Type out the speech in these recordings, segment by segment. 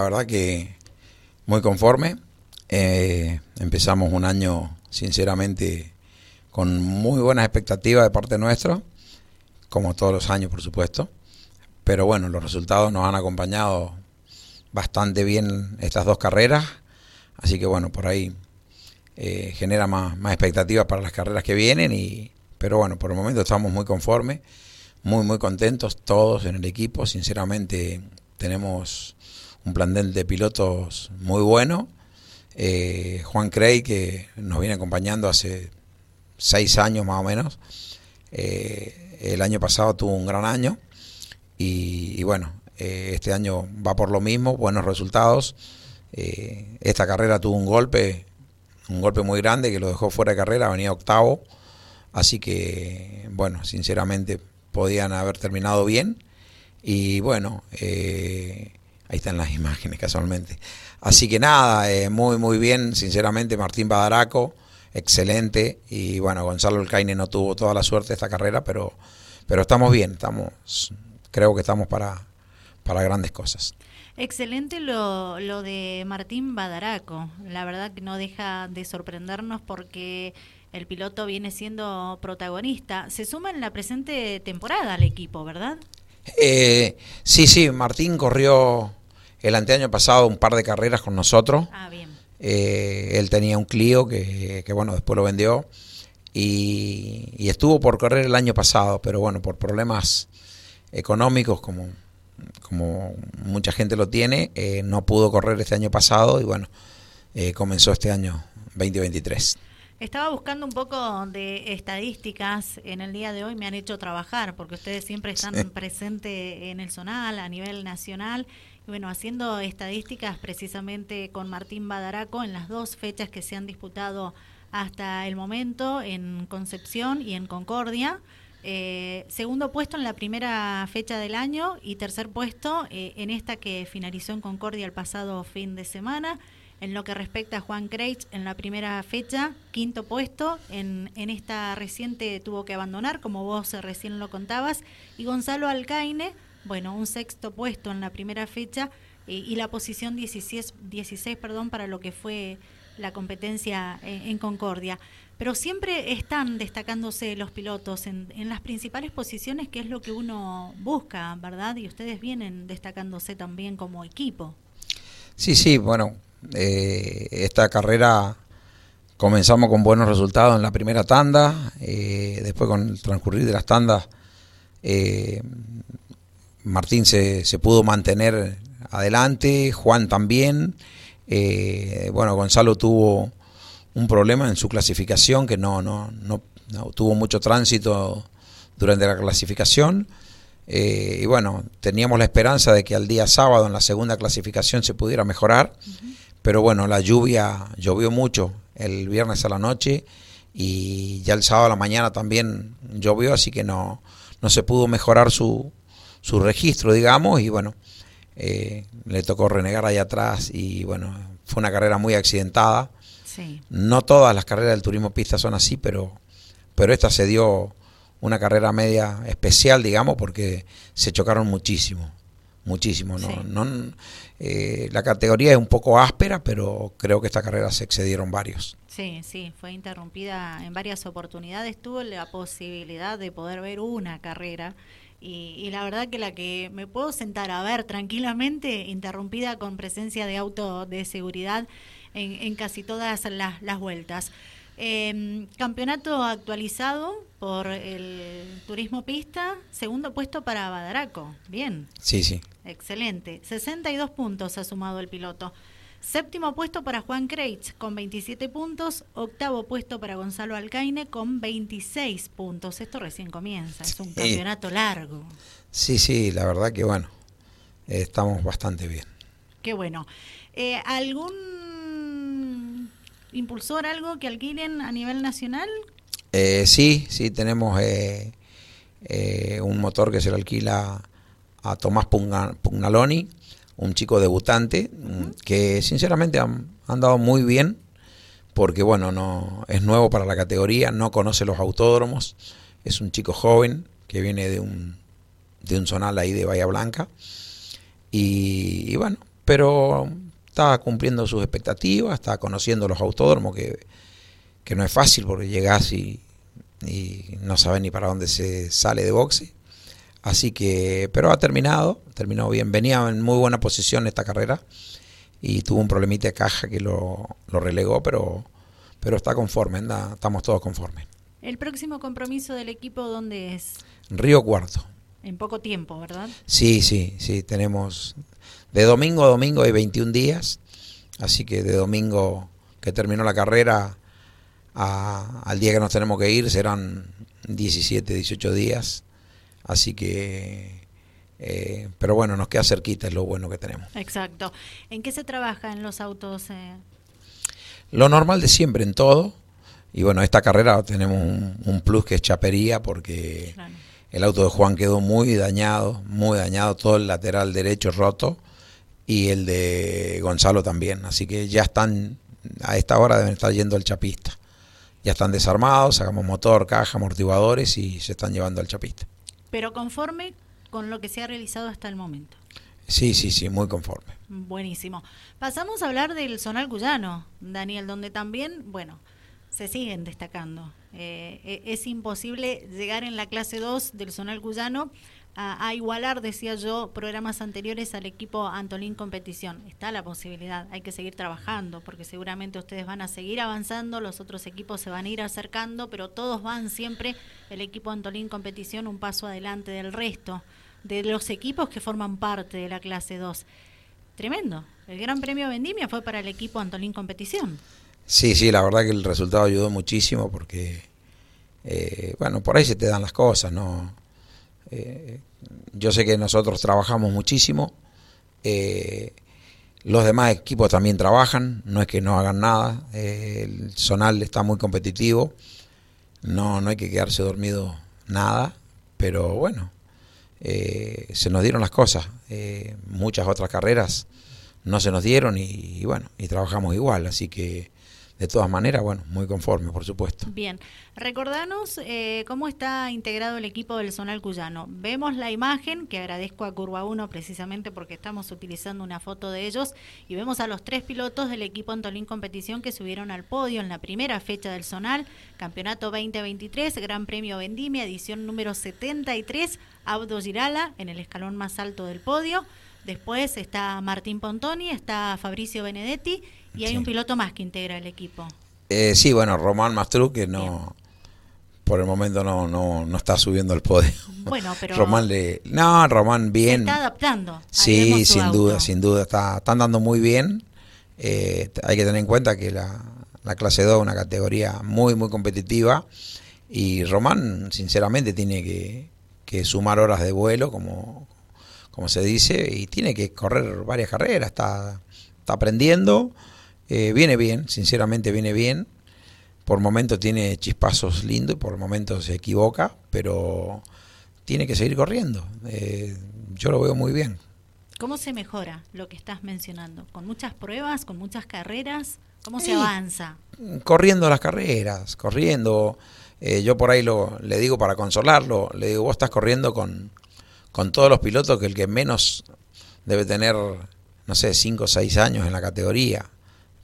La verdad que muy conforme. Eh, empezamos un año, sinceramente, con muy buenas expectativas de parte nuestra, como todos los años, por supuesto. Pero bueno, los resultados nos han acompañado bastante bien estas dos carreras. Así que bueno, por ahí eh, genera más, más expectativas para las carreras que vienen. Y, pero bueno, por el momento estamos muy conformes, muy, muy contentos todos en el equipo. Sinceramente, tenemos un plantel de pilotos muy bueno. Eh, Juan Cray, que nos viene acompañando hace seis años más o menos. Eh, el año pasado tuvo un gran año y, bueno, eh, este año va por lo mismo, buenos resultados. esta carrera tuvo un golpe, un golpe muy grande que lo dejó fuera de carrera, venía octavo. Así que, bueno, sinceramente podían haber terminado bien. Y bueno, Ahí están las imágenes casualmente. Así que nada, eh, muy muy bien, sinceramente Martín Badaraco, excelente. Y bueno, Gonzalo Alcaine no tuvo toda la suerte de esta carrera, pero, pero estamos bien, estamos, creo que estamos para, para grandes cosas. Excelente lo, lo de Martín Badaraco. La verdad que no deja de sorprendernos porque el piloto viene siendo protagonista. Se suma en la presente temporada al equipo, ¿verdad? Eh, sí, sí, Martín corrió el anteaño pasado un par de carreras con nosotros. Ah, bien. Eh, él tenía un Clio que, bueno, después lo vendió. Y, estuvo por correr el año pasado, pero bueno, por problemas económicos, como, como mucha gente lo tiene, eh, no pudo correr este año pasado y bueno, eh, comenzó este año 2023. Estaba buscando un poco de estadísticas en el día de hoy, me han hecho trabajar, porque ustedes siempre están presentes en el zonal, a nivel nacional, bueno, haciendo estadísticas precisamente con Martín Badaraco en las dos fechas que se han disputado hasta el momento en Concepción y en Concordia. Eh, segundo puesto en la primera fecha del año y tercer puesto eh, en esta que finalizó en Concordia el pasado fin de semana. En lo que respecta a Juan Kreitz, en la primera fecha, quinto puesto, en, en esta reciente tuvo que abandonar, como vos recién lo contabas, y Gonzalo Alcaine, bueno, un sexto puesto en la primera fecha eh, y la posición 16, 16 perdón, para lo que fue la competencia en, Concordia. Pero siempre están destacándose los pilotos en, las principales posiciones, que es lo que uno busca, ¿verdad? Y ustedes vienen destacándose también como equipo. Sí, sí, bueno, eh, esta carrera comenzamos con buenos resultados en la primera tanda, eh, después con el transcurrir de las tandas eh, Martín se, se pudo mantener adelante, Juan también. Eh, bueno, Gonzalo tuvo un problema en su clasificación, que no, no, no, tuvo mucho tránsito durante la clasificación. Eh, y bueno, teníamos la esperanza de que al día sábado en la segunda clasificación se pudiera mejorar, pero bueno, la lluvia llovió mucho el viernes a la noche y ya el sábado a la mañana también llovió, así que no, no se pudo mejorar su, su registro, digamos, y bueno, eh, le tocó renegar ahí atrás y bueno, fue una carrera muy accidentada. No todas las carreras del turismo pista son así, pero, pero esta se dio una carrera media especial, digamos, porque se chocaron muchísimo, muchísimo. ¿no? no eh, la categoría es un poco áspera, pero creo que esta carrera se excedieron varios. Sí, sí, fue interrumpida en varias oportunidades. Tuvo la posibilidad de poder ver una carrera y, la verdad que la que me puedo sentar a ver tranquilamente, interrumpida con presencia de auto de seguridad en, casi todas las, las vueltas. Em, campeonato actualizado por el Turismo Pista, segundo puesto para Badaraco. Bien. Sí, sí. Excelente. 62 puntos ha sumado el piloto. Séptimo puesto para Juan Kreitz con 27 puntos. Octavo puesto para Gonzalo Alcaine con 26 puntos. Esto recién comienza, es un campeonato largo. Sí, sí, la verdad que bueno, estamos bastante bien. Qué bueno. Eh, ¿Algún impulsor, algo que alquilen a nivel nacional? Eh, sí, sí, tenemos eh, un motor que se lo alquila a Tomás Pugnaloni un chico debutante que sinceramente han andado muy bien porque bueno, no es nuevo para la categoría, no conoce los autódromos, es un chico joven que viene de un de un zonal ahí de Bahía Blanca y, bueno, pero está cumpliendo sus expectativas, está conociendo los autódromos, que, que no es fácil porque llegás y, y no sabes ni para dónde se sale de boxe. Así que, pero ha terminado, terminó bien. Venía en muy buena posición esta carrera y tuvo un problemita de caja que lo, lo relegó, pero, pero está conforme, anda, estamos todos conformes. ¿El próximo compromiso del equipo dónde es? Río Cuarto. En poco tiempo, ¿verdad? Sí, sí, sí, tenemos de domingo a domingo hay 21 días, así que de domingo que terminó la carrera a, al día que nos tenemos que ir serán 17, 18 días, así que, eh, pero bueno, nos queda cerquita, es lo bueno que tenemos. Exacto. ¿En qué se trabaja en los autos? Eh? Lo normal de siempre, en todo. Y bueno, esta carrera tenemos un, un plus que es chapería porque claro. el auto de Juan quedó muy dañado, muy dañado, todo el lateral derecho roto y el de Gonzalo también. Así que ya están, a esta hora deben estar yendo al chapista. Ya están desarmados, sacamos motor, caja, amortiguadores y se están llevando al chapista. Pero conforme con lo que se ha realizado hasta el momento. Sí, sí, sí, muy conforme. Buenísimo. Pasamos a hablar del Zonal Cuyano, Daniel, donde también, bueno, se siguen destacando. Eh, es imposible llegar en la clase 2 del Zonal Cuyano a, igualar, decía yo, programas anteriores al equipo Antolín Competición. Está la posibilidad, hay que seguir trabajando, porque seguramente ustedes van a seguir avanzando, los otros equipos se van a ir acercando, pero todos van siempre, el equipo Antolín Competición, un paso adelante del resto de los equipos que forman parte de la clase 2. Tremendo. El Gran Premio Vendimia fue para el equipo Antolín Competición. Sí, sí, la verdad que el resultado ayudó muchísimo porque, eh, bueno, por ahí se te dan las cosas, ¿no? Eh, yo sé que nosotros trabajamos muchísimo, eh, los demás equipos también trabajan, no es que no hagan nada, eh, el Zonal está muy competitivo, no, no hay que quedarse dormido nada, pero bueno, eh, se nos dieron las cosas, muchas otras carreras no se nos dieron y, y bueno, y trabajamos igual, así que de todas maneras, bueno, muy conforme, por supuesto. Bien, recordanos eh, cómo está integrado el equipo del Zonal Cuyano. Vemos la imagen, que agradezco a Curva 1 precisamente porque estamos utilizando una foto de ellos, y vemos a los tres pilotos del equipo Antolín Competición que subieron al podio en la primera fecha del Zonal, Campeonato 2023, Gran Premio Vendimia, edición número 73, Abdo Girala en el escalón más alto del podio. Después está Martín Pontoni, está Fabricio Benedetti y hay sí. un piloto más que integra el equipo. Eh, sí, bueno, Román Mastru, que no, Bien. por el momento no, no, no está subiendo al podio. Bueno, pero. Román le. No, Román bien. Se está adaptando. Sí, sin auto. duda, sin duda. Está, están dando muy bien. Eh, hay que tener en cuenta que la, la clase 2 es una categoría muy, muy competitiva. Y Román, sinceramente, tiene que, que sumar horas de vuelo, como, como se dice, y tiene que correr varias carreras. Está, está aprendiendo. Eh, viene bien, sinceramente viene bien. Por momentos tiene chispazos lindos y por momentos se equivoca, pero tiene que seguir corriendo. Eh, yo lo veo muy bien. ¿Cómo se mejora lo que estás mencionando? ¿Con muchas pruebas, con muchas carreras? ¿Cómo se avanza? Corriendo las carreras, corriendo. Eh, yo por ahí lo, le digo para consolarlo, le digo, vos estás corriendo con, con todos los pilotos que el que menos debe tener, no sé, 5 o 6 años en la categoría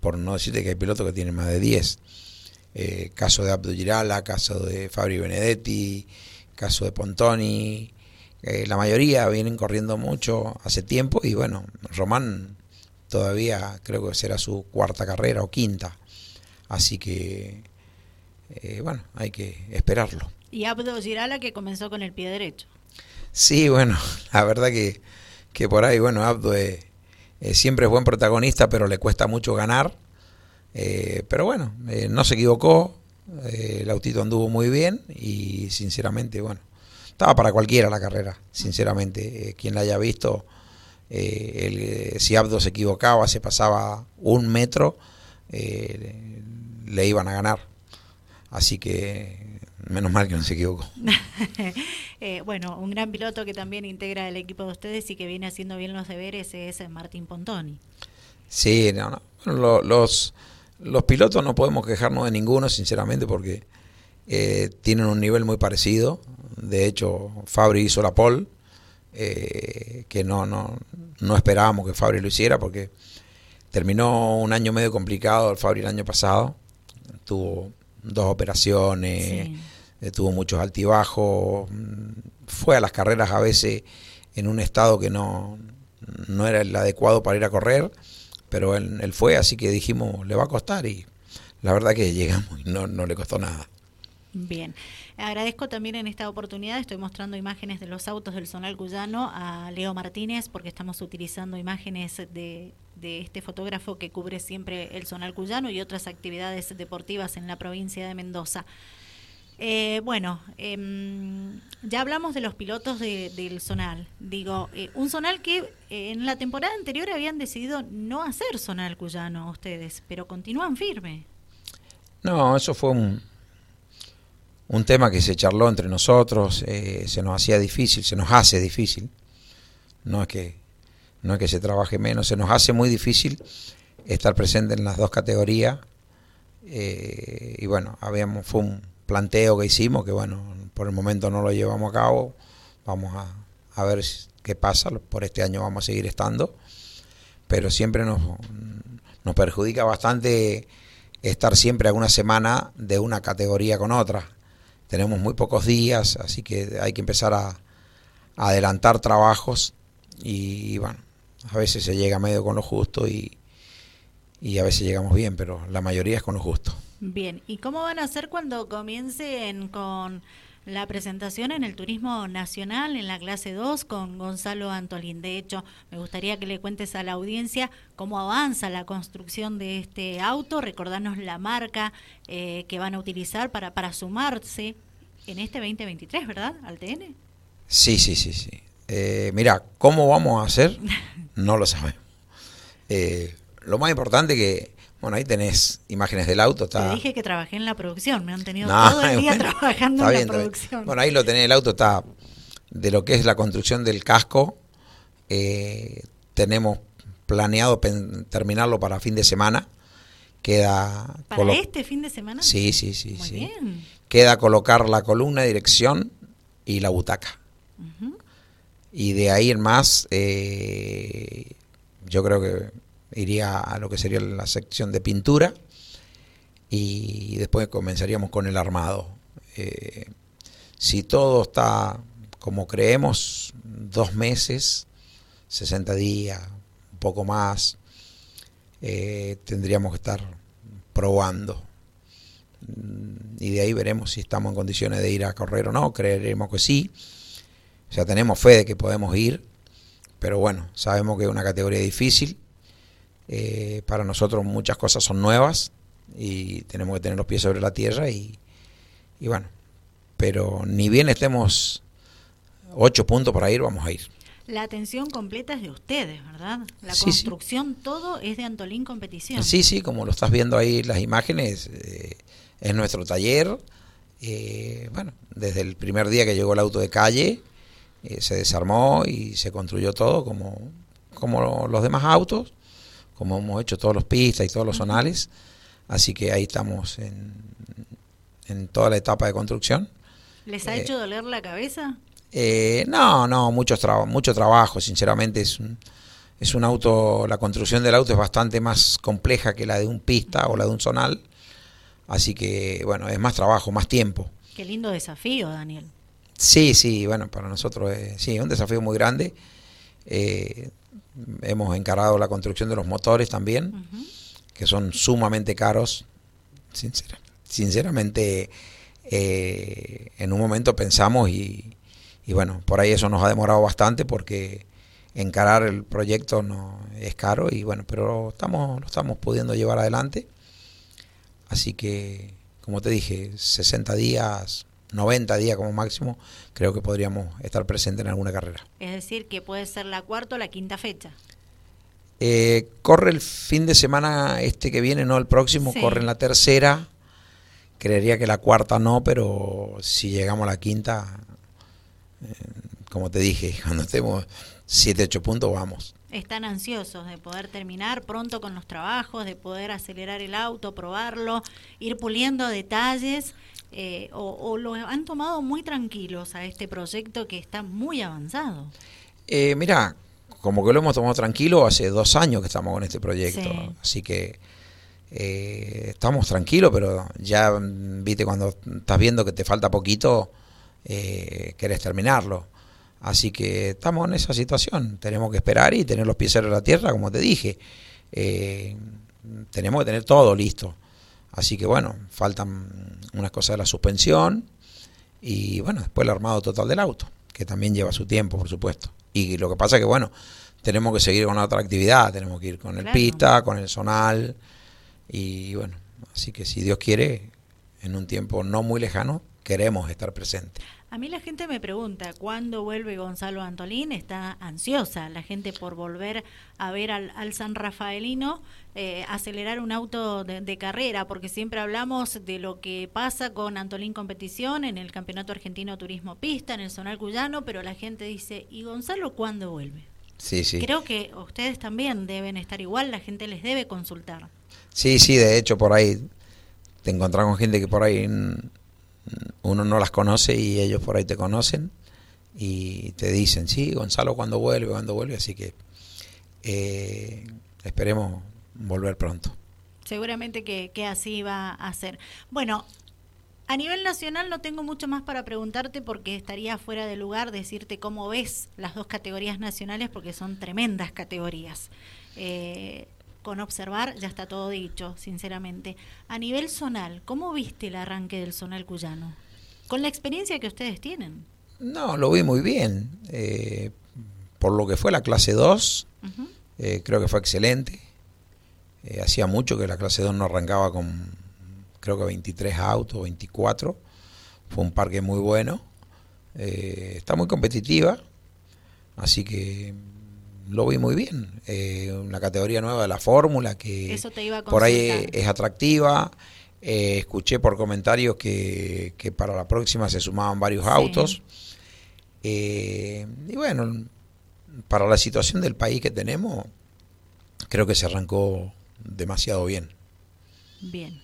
por no decirte que hay pilotos que tienen más de 10. Eh, caso de Abdo Girala, caso de Fabri Benedetti, caso de Pontoni. Eh, la mayoría vienen corriendo mucho hace tiempo y bueno, Román todavía creo que será su cuarta carrera o quinta. Así que, eh, bueno, hay que esperarlo. Y Abdo Girala que comenzó con el pie derecho. Sí, bueno, la verdad que, que por ahí, bueno, Abdo es eh, siempre es buen protagonista, pero le cuesta mucho ganar. Eh, pero bueno, eh, no se equivocó, el autito anduvo muy bien y sinceramente, bueno, estaba para cualquiera la carrera, sinceramente. quien la haya visto, el, si Abdo se equivocaba, se pasaba un metro, le iban a ganar. Así que menos mal que no se equivocó. eh, bueno, un gran piloto que también integra el equipo de ustedes y que viene haciendo bien los deberes es Martín Pontoni. Sí, no, no. Bueno, los, los pilotos no podemos quejarnos de ninguno, sinceramente, porque eh, tienen un nivel muy parecido. De hecho, Fabri hizo la pole eh, que no, no, no esperábamos que Fabri lo hiciera porque terminó un año medio complicado el Fabri el año pasado. Tuvo dos operaciones, eh, tuvo muchos altibajos, fue a las carreras a veces en un estado que no, no era el adecuado para ir a correr, pero él, él fue, así que dijimos, le va a costar y la verdad que llegamos no, no le costó nada. Bien, agradezco también en esta oportunidad, estoy mostrando imágenes de los autos del Zonal Cuyano a Leo Martínez porque estamos utilizando imágenes de, de este fotógrafo que cubre siempre el Zonal Cuyano y otras actividades deportivas en la provincia de Mendoza. Eh, bueno, eh, ya hablamos de los pilotos del Zonal. Digo, eh, un Zonal que eh, en la temporada anterior habían decidido no hacer Zonal Cuyano ustedes, pero continúan firme. No, eso fue un, un tema que se charló entre nosotros, eh, se nos hacía difícil, se nos hace difícil. No es que no es que se trabaje menos, se nos hace muy difícil estar presente en las dos categorías. Y bueno, habíamos fue un planteo que hicimos que bueno, por el momento no lo llevamos a cabo. Vamos a, a ver qué pasa, por este año vamos a seguir estando, pero siempre nos, nos perjudica bastante estar siempre alguna semana de una categoría con otra. Tenemos muy pocos días, así que hay que empezar a, a adelantar trabajos y, bueno, a veces se llega medio con lo justo y, y a veces llegamos bien, pero la mayoría es con lo justo. Bien, ¿y cómo van a hacer cuando comiencen con la presentación en el Turismo Nacional en la clase 2 con Gonzalo Antolín. De hecho, me gustaría que le cuentes a la audiencia cómo avanza la construcción de este auto, recordarnos la marca eh, que van a utilizar para, para sumarse en este 2023, ¿verdad? Al TN. Sí, sí, sí, sí. Eh, mira, ¿cómo vamos a hacer? No lo sabemos. Eh, lo más importante que bueno, ahí tenés imágenes del auto. Está... Te dije que trabajé en la producción, me han tenido no, todo el día bueno, trabajando en bien, la producción. Bueno, ahí lo tenés, el auto está de lo que es la construcción del casco. Eh, tenemos planeado terminarlo para fin de semana. Queda ¿Para este fin de semana? Sí, sí, sí. Muy sí. bien. Queda colocar la columna de dirección y la butaca. Uh -huh. Y de ahí en más, eh, yo creo que iría a lo que sería la sección de pintura y después comenzaríamos con el armado. Eh, si todo está como creemos, dos meses, 60 días, un poco más, eh, tendríamos que estar probando. Y de ahí veremos si estamos en condiciones de ir a correr o no, creeremos que sí. O sea, tenemos fe de que podemos ir, pero bueno, sabemos que es una categoría difícil eh, para nosotros muchas cosas son nuevas y tenemos que tener los pies sobre la tierra y, y bueno, pero ni bien estemos ocho puntos para ir, vamos a ir. La atención completa es de ustedes, ¿verdad? La sí, construcción, sí. todo es de Antolín Competición. Sí, sí, como lo estás viendo ahí las imágenes, eh, es nuestro taller. Eh, bueno, desde el primer día que llegó el auto de calle, eh, se desarmó y se construyó todo como, como los demás autos como hemos hecho todos los pistas y todos los zonales. Así que ahí estamos en, en toda la etapa de construcción. ¿Les ha eh, hecho doler la cabeza? Eh, no, no, mucho, tra mucho trabajo, sinceramente es un, es un auto, la construcción del auto es bastante más compleja que la de un pista o la de un zonal, así que bueno, es más trabajo, más tiempo. Qué lindo desafío, Daniel. Sí, sí, bueno, para nosotros es sí, un desafío muy grande. Eh, hemos encarado la construcción de los motores también, uh -huh. que son sumamente caros. Sincera, sinceramente, eh, en un momento pensamos y, y, bueno, por ahí eso nos ha demorado bastante porque encarar el proyecto no es caro y bueno, pero estamos, lo estamos pudiendo llevar adelante. Así que, como te dije, 60 días 90 días como máximo, creo que podríamos estar presentes en alguna carrera. Es decir, que puede ser la cuarta o la quinta fecha. Eh, corre el fin de semana este que viene, no el próximo, sí. corre en la tercera. Creería que la cuarta no, pero si llegamos a la quinta, eh, como te dije, cuando estemos 7, 8 puntos, vamos. Están ansiosos de poder terminar pronto con los trabajos, de poder acelerar el auto, probarlo, ir puliendo detalles eh, o, o, lo han tomado muy tranquilos a este proyecto que está muy avanzado? Eh, mira, como que lo hemos tomado tranquilo, hace dos años que estamos con este proyecto, Sí. así que eh, estamos tranquilos, pero ya, mm, viste, cuando estás viendo que te falta poquito, eh, querés terminarlo. Así que estamos en esa situación, tenemos que esperar y tener los pies sobre la tierra, como te dije. Eh, tenemos que tener todo listo. Así que bueno, faltan unas cosas de la suspensión y bueno, después el armado total del auto, que también lleva su tiempo, por supuesto. Y lo que pasa es que bueno, tenemos que seguir con otra actividad, tenemos que ir con el Claro. pista, con el zonal y bueno, así que si Dios quiere, en un tiempo no muy lejano, queremos estar presentes. A mí la gente me pregunta, ¿cuándo vuelve Gonzalo Antolín? Está ansiosa la gente por volver a ver al, al San Rafaelino eh, acelerar un auto de, de carrera, porque siempre hablamos de lo que pasa con Antolín Competición en el Campeonato Argentino Turismo Pista, en el Zonal Cuyano, pero la gente dice, ¿y Gonzalo cuándo vuelve? Sí, sí. Creo que ustedes también deben estar igual, la gente les debe consultar. Sí, sí, de hecho por ahí te encontrás con gente que por ahí uno no las conoce y ellos por ahí te conocen y te dicen, sí, Gonzalo cuando vuelve, cuando vuelve, así que eh, esperemos volver pronto. Seguramente que, que así va a ser. Bueno, a nivel nacional no tengo mucho más para preguntarte porque estaría fuera de lugar decirte cómo ves las dos categorías nacionales porque son tremendas categorías. Eh, con observar ya está todo dicho, sinceramente. A nivel zonal, ¿cómo viste el arranque del zonal cuyano? Con la experiencia que ustedes tienen. No, lo vi muy bien. eh, por lo que fue la clase 2, Ujú. eh, creo que fue excelente. Eh, hacía mucho que la clase 2 no arrancaba con, creo que 23 autos, 24. Fue un parque muy bueno. Está muy competitiva. Así que lo vi muy bien. Eh, una categoría nueva de la fórmula que Eso te iba a por ahí es atractiva. Eh, escuché por comentarios que, que para la próxima se sumaban varios Sí. autos. Eh, y bueno, para la situación del país que tenemos, creo que se arrancó demasiado bien. Bien.